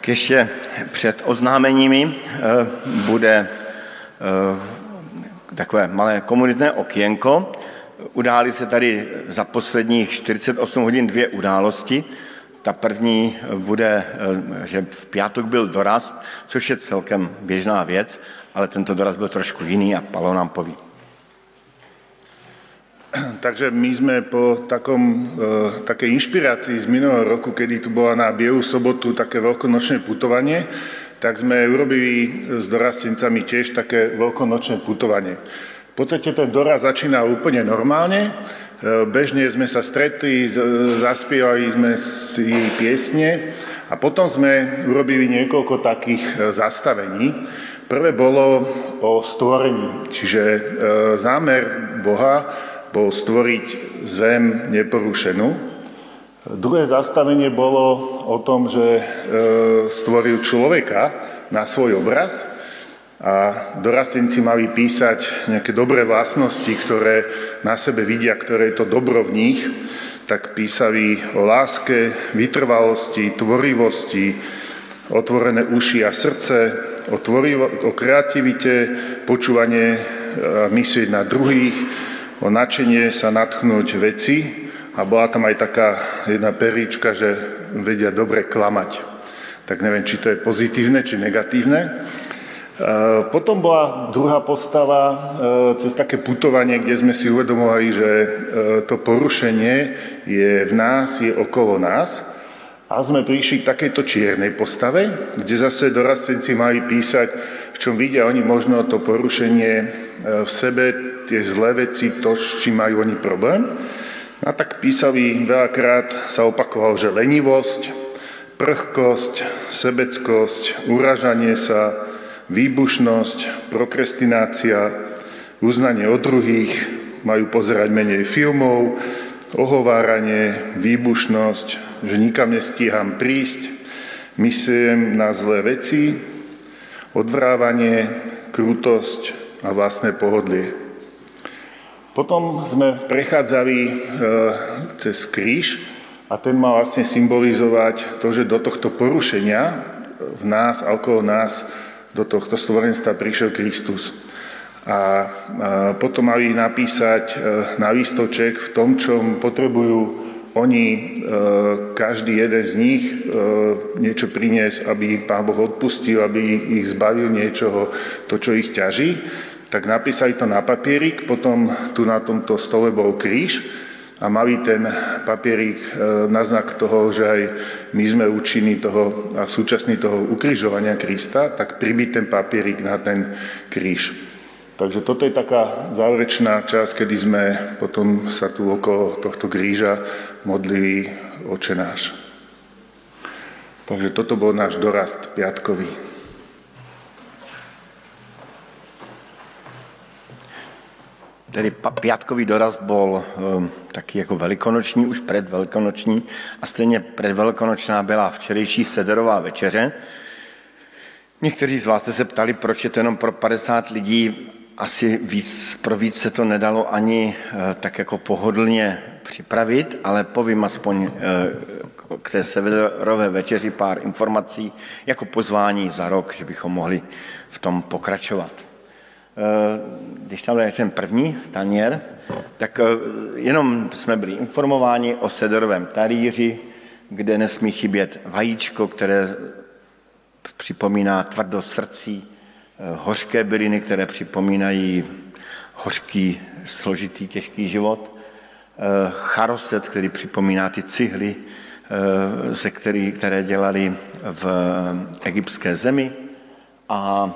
Ještě před oznámeními eh, bude eh, takové malé komunitné okienko. Udály se tady za posledních 48 hodin dvě události. Ta první bude, eh, že v pátek byl dorast, což je celkem běžná věc, ale tento doraz byl trošku jiný a Palo nám poví. Takže my sme po takom, e, takej inšpirácii z minulého roku, kedy tu bola na Bielu sobotu také veľkonočné putovanie, tak sme urobili s dorastencami tiež také veľkonočné putovanie. V podstate ten doraz začína úplne normálne. E, bežne sme sa stretli, zaspievali sme si piesne a potom sme urobili niekoľko takých e, zastavení. Prvé bolo o stvorení, čiže e, zámer Boha bol stvoriť zem neporušenú. Druhé zastavenie bolo o tom, že e, stvoril človeka na svoj obraz a dorastenci mali písať nejaké dobré vlastnosti, ktoré na sebe vidia, ktoré je to dobro v nich, tak písali o láske, vytrvalosti, tvorivosti, otvorené uši a srdce, o, tvorivo, o kreativite, počúvanie a myslieť na druhých, o načenie sa natchnúť veci a bola tam aj taká jedna períčka, že vedia dobre klamať. Tak neviem, či to je pozitívne, či negatívne. E, potom bola druhá postava e, cez také putovanie, kde sme si uvedomovali, že e, to porušenie je v nás, je okolo nás. A sme prišli k takejto čiernej postave, kde zase dorastenci mali písať, čom vidia oni možno to porušenie v sebe, tie zlé veci, to, s čím majú oni problém. A tak písali veľakrát, sa opakoval, že lenivosť, prchkosť, sebeckosť, uražanie sa, výbušnosť, prokrastinácia, uznanie o druhých, majú pozerať menej filmov, ohováranie, výbušnosť, že nikam nestíham prísť, mysliem na zlé veci, odvrávanie, krutosť a vlastné pohodlie. Potom sme prechádzali e, cez kríž a ten mal vlastne symbolizovať to, že do tohto porušenia v nás okolo nás, do tohto stvorenstva prišiel Kristus. A potom mali napísať e, na výstoček v tom, čom potrebujú oni, e, každý jeden z nich e, niečo priniesť, aby Pán Boh odpustil, aby ich zbavil niečoho, to, čo ich ťaží, tak napísali to na papierik, potom tu na tomto stole bol kríž a mali ten papierik e, na znak toho, že aj my sme účinní toho a súčasní toho ukrižovania Krista, tak pribiť ten papierik na ten kríž. Takže toto je taká záverečná časť, kedy sme potom sa tu okolo tohto kríža modlili oče náš. Takže toto bol náš dorast piatkový. Tedy piatkový dorast bol um, taký jako velikonoční, už před velikonoční a stejně předvelikonočná byla včerejší sederová večeře. Někteří z vás jste se ptali, proč je to jenom pro 50 lidí asi víc, pro víc se to nedalo ani eh, tak jako pohodlně připravit, ale povím aspoň eh, k té severové večeři pár informací jako pozvání za rok, že bychom mohli v tom pokračovat. Eh, když tam je ten první taněr, tak jenom jsme byli informováni o sederovém talíři, kde nesmí chybět vajíčko, které připomíná tvrdost srdcí, hořké byliny, které připomínají hořký, složitý, těžký život, eh, charoset, který připomíná ty cihly, eh, ze který, které dělali v egyptské zemi a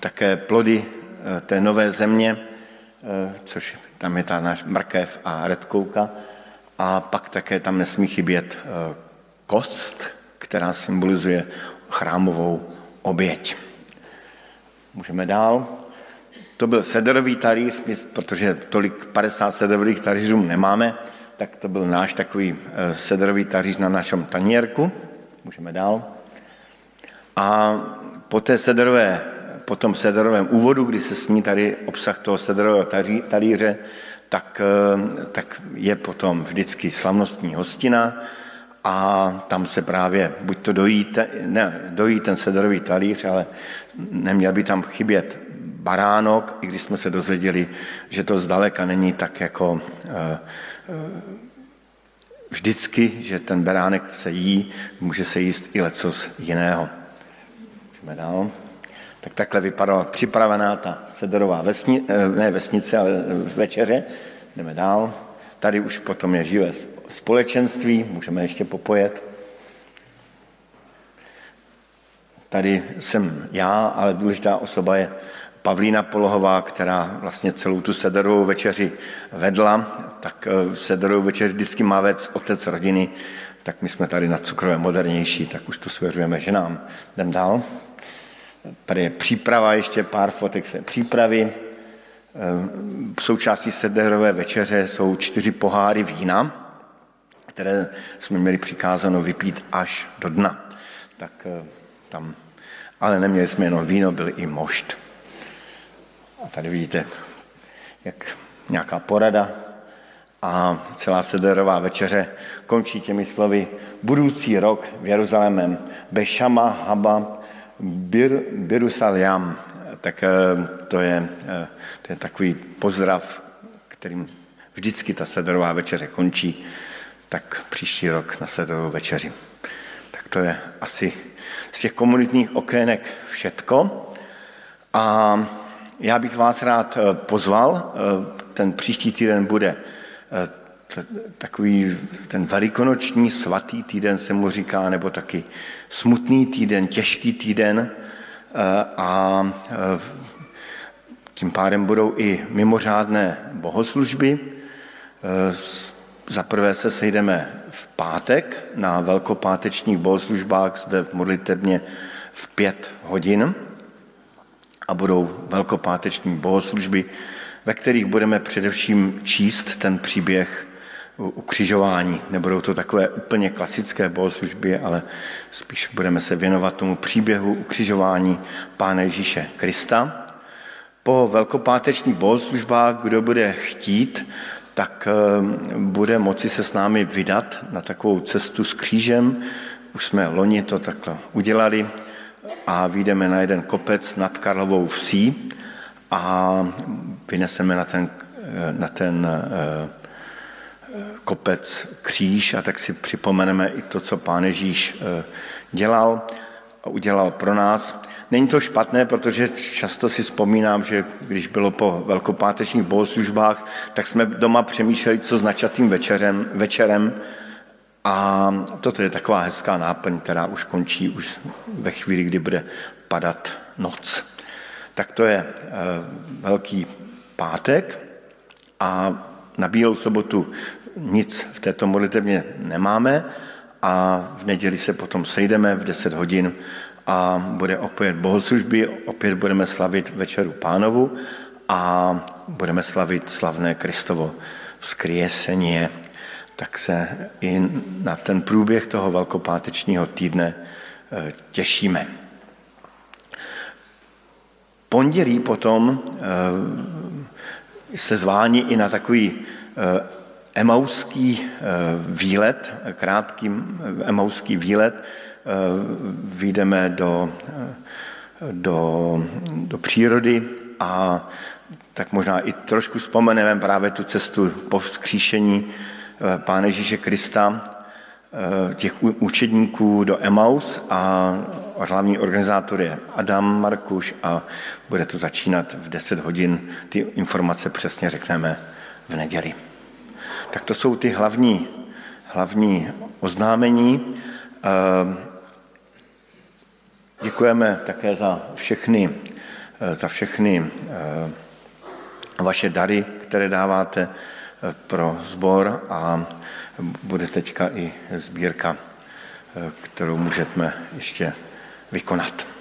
také plody té nové země, což tam je ta náš mrkev a redkouka. A pak také tam nesmí chybět kost, která symbolizuje chrámovou oběť. Můžeme dál. To byl sederový talíř, protože tolik 50 sederových talířů nemáme, tak to byl náš takový eh, sederový talíř na našem taněrku. Můžeme dál. A po té sederové, po tom sederovém úvodu, kdy se sní tady obsah toho sederového talíře, tak, eh, tak je potom vždycky slavnostní hostina a tam se právě, buď to dojí, ne, dojí ten sederový talíř, ale neměl by tam chybět baránok, i když jsme se dozvěděli, že to zdaleka není tak jako eh, eh, vždycky, že ten beránek se jí, může se jíst i lecos jiného. Můžeme dál. Tak takhle vypadala připravená ta sederová vesni, eh, ne vesnice, ale večeře. Jdeme dál. Tady už potom je živé společenství, můžeme ještě popojet. Tady jsem já, ale důležitá osoba je Pavlína Polohová, která vlastně celou tu sederovou večeři vedla, tak eh, sederovou večeři vždycky má vec otec rodiny, tak my jsme tady na cukrové modernější, tak už to svěřujeme ženám. Jdem dál. Tady je příprava, ještě pár fotek se přípravy. V eh, součástí sederové večeře jsou čtyři poháry vína, které jsme měli přikázáno vypít až do dna. Tak eh, tam, ale neměli jsme jenom víno, byl i mošt. A tady vidíte, jak nějaká porada a celá sederová večeře končí těmi slovy budoucí rok v Jeruzalémem Bešama Haba Bir, Birusaliam. Tak eh, to je, eh, to je takový pozdrav, kterým vždycky ta sederová večeře končí, tak příští rok na sederovou večeři. Tak to je asi z těch komunitních okének všetko. A já bych vás rád eh, pozval, eh, ten příští týden bude eh, takový ten velikonoční svatý týden se mu říká, nebo taky smutný týden, těžký týden a tím pádem budou i mimořádné bohoslužby. Za prvé se sejdeme v pátek na velkopátečních bohoslužbách zde v modlitebně v pět hodin a budou velkopáteční bohoslužby ve kterých budeme především číst ten příběh ukřižování. Nebudou to takové úplně klasické bohoslužby, ale spíš budeme se věnovat tomu příběhu ukřižování Pána Ježíše Krista. Po velkopátečních bohoslužbách, kdo bude chtít, tak eh, bude moci se s námi vydat na takovou cestu s křížem. Už jsme loni to takhle udělali a vyjdeme na jeden kopec nad Karlovou vsí a vyneseme na ten, eh, na ten eh, kopec kříž a tak si připomeneme i to, co pán Ježíš dělal a udělal pro nás. Není to špatné, protože často si vzpomínám, že když bylo po velkopátečních bohoslužbách, tak jsme doma přemýšleli, co s načatým večerem, večerem a toto je taková hezká náplň, která už končí už ve chvíli, kdy bude padat noc. Tak to je velký pátek a na Bílou sobotu nic v této modlitevně nemáme a v neděli se potom sejdeme v 10 hodin a bude opět bohoslužby, opět budeme slavit večeru pánovu a budeme slavit slavné Kristovo vzkriesení. Tak se i na ten průběh toho velkopátečního týdne eh, těšíme. Pondělí potom eh, jste zváni i na takový eh, emauský výlet, krátký emauský výlet, eh, vyjdeme do, eh, do, do přírody a tak možná i trošku vzpomeneme právě tu cestu po vzkříšení Pána Ježíše Krista, těch učedníků do Emaus a hlavní organizátor je Adam Markuš a bude to začínat v 10 hodin. Ty informace přesně řekneme v neděli. Tak to jsou ty hlavní, hlavní oznámení. Děkujeme také za všechny, eh, za všechny eh, vaše dary, které dáváte eh, pro sbor a bude teďka i sbírka, kterou můžeme ještě vykonat.